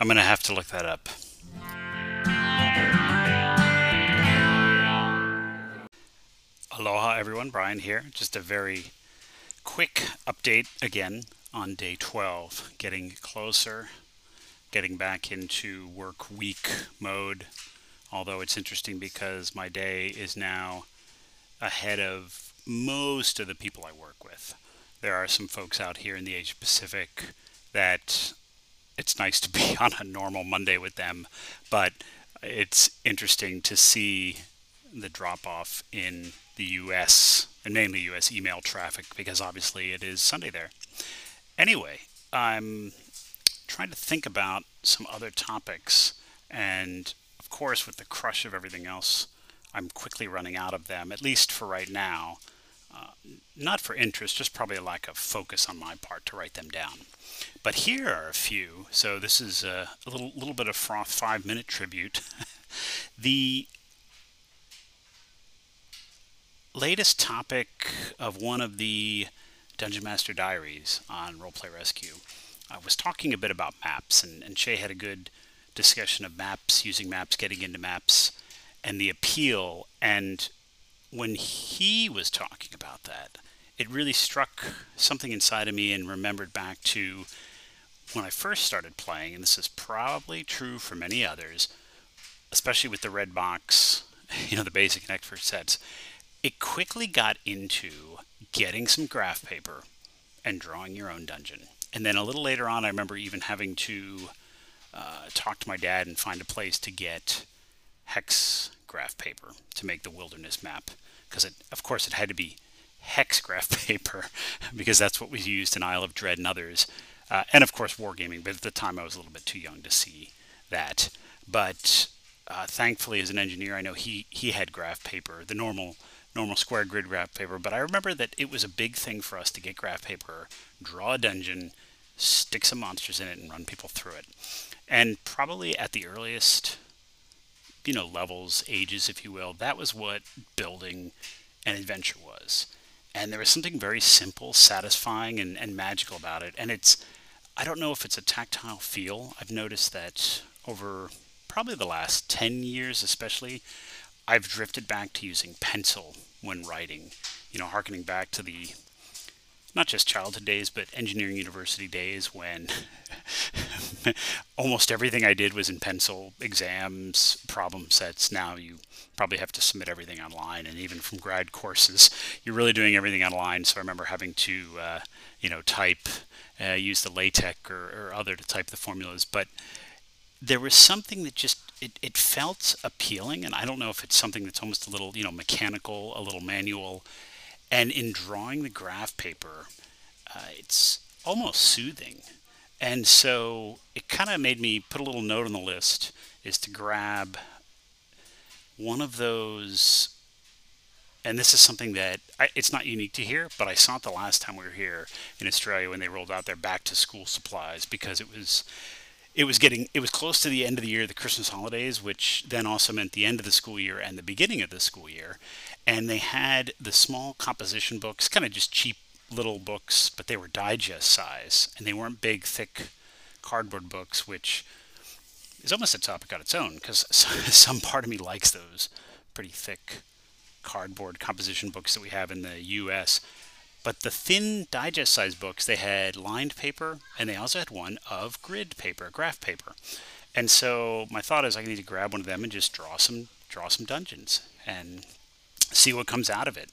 I'm going to have to look that up. Aloha, everyone. Brian here. Just a very quick update again on day 12. Getting closer, getting back into work week mode. Although it's interesting because my day is now ahead of most of the people I work with. There are some folks out here in the Asia Pacific that it's nice to be on a normal Monday with them, but it's interesting to see the drop off in the US and mainly US email traffic because obviously it is Sunday there. Anyway, I'm trying to think about some other topics, and of course, with the crush of everything else, I'm quickly running out of them, at least for right now. Not for interest, just probably a lack of focus on my part to write them down. But here are a few. So this is a, a little little bit of froth five minute tribute. the latest topic of one of the Dungeon Master Diaries on Roleplay Rescue. I was talking a bit about maps, and, and Shay had a good discussion of maps, using maps, getting into maps, and the appeal. And when he was talking about that, it really struck something inside of me and remembered back to when I first started playing, and this is probably true for many others, especially with the red box, you know, the basic and expert sets, it quickly got into getting some graph paper and drawing your own dungeon. And then a little later on, I remember even having to uh, talk to my dad and find a place to get hex graph paper to make the wilderness map. Because, of course, it had to be hex graph paper because that's what was used in Isle of Dread and others. Uh, and, of course, wargaming. But at the time, I was a little bit too young to see that. But uh, thankfully, as an engineer, I know he, he had graph paper, the normal normal square grid graph paper, but I remember that it was a big thing for us to get graph paper, draw a dungeon, stick some monsters in it, and run people through it. And probably at the earliest, you know, levels, ages, if you will, that was what building an adventure was. And there was something very simple, satisfying, and, and magical about it. And it's, I don't know if it's a tactile feel. I've noticed that over probably the last 10 years, especially, I've drifted back to using pencil when writing, you know, harkening back to the not just childhood days, but engineering university days when almost everything I did was in pencil, exams, problem sets. Now you probably have to submit everything online, and even from grad courses, you're really doing everything online. So I remember having to, uh, you know, type, uh, use the LaTeX or, or other to type the formulas. But there was something that just it, it felt appealing and i don't know if it's something that's almost a little you know mechanical a little manual and in drawing the graph paper uh, it's almost soothing. And so it kind of made me put a little note on the list is to grab one of those and this is something that I, it's not unique to here, but I saw it the last time we were here in Australia when they rolled out their back to school supplies because it was it was getting it was close to the end of the year the christmas holidays which then also meant the end of the school year and the beginning of the school year. And they had the small composition books kind of just cheap little books but they were digest size and they weren't big thick cardboard books which is almost a topic on its own because some part of me likes those pretty thick cardboard composition books that we have in the us but the thin digest size books, they had lined paper and they also had one of grid paper, graph paper. And so my thought is I need to grab one of them and just draw some draw some dungeons and see what comes out of it.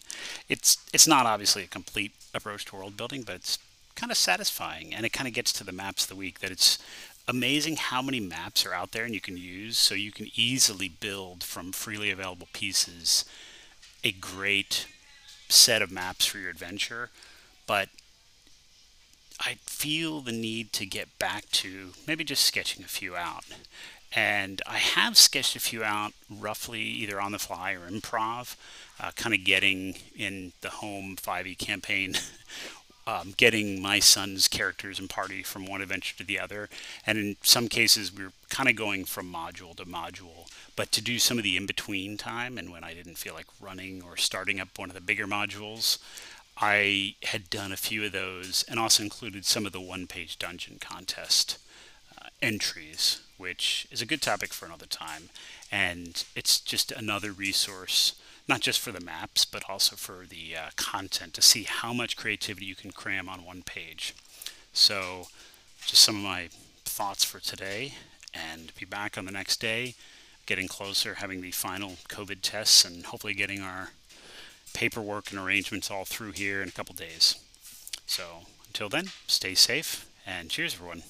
It's it's not obviously a complete approach to world building, but it's kind of satisfying and it kind of gets to the maps of the week that it's amazing how many maps are out there and you can use so you can easily build from freely available pieces a great set of maps for your adventure, but I feel the need to get back to maybe just sketching a few out. And I have sketched a few out roughly either on the fly or improv, uh, kind of getting in the home 5e campaign um, getting my son's characters and party from one adventure to the other. And in some cases, we are kind of going from module to module. But to do some of the in between time, and when I didn't feel like running or starting up one of the bigger modules, I had done a few of those and also included some of the one page dungeon contest uh, entries, which is a good topic for another time. And it's just another resource, not just for the maps, but also for the uh, content to see how much creativity you can cram on one page. So, just some of my thoughts for today, and be back on the next day, getting closer, having the final COVID tests, and hopefully getting our paperwork and arrangements all through here in a couple days. So, until then, stay safe and cheers, everyone.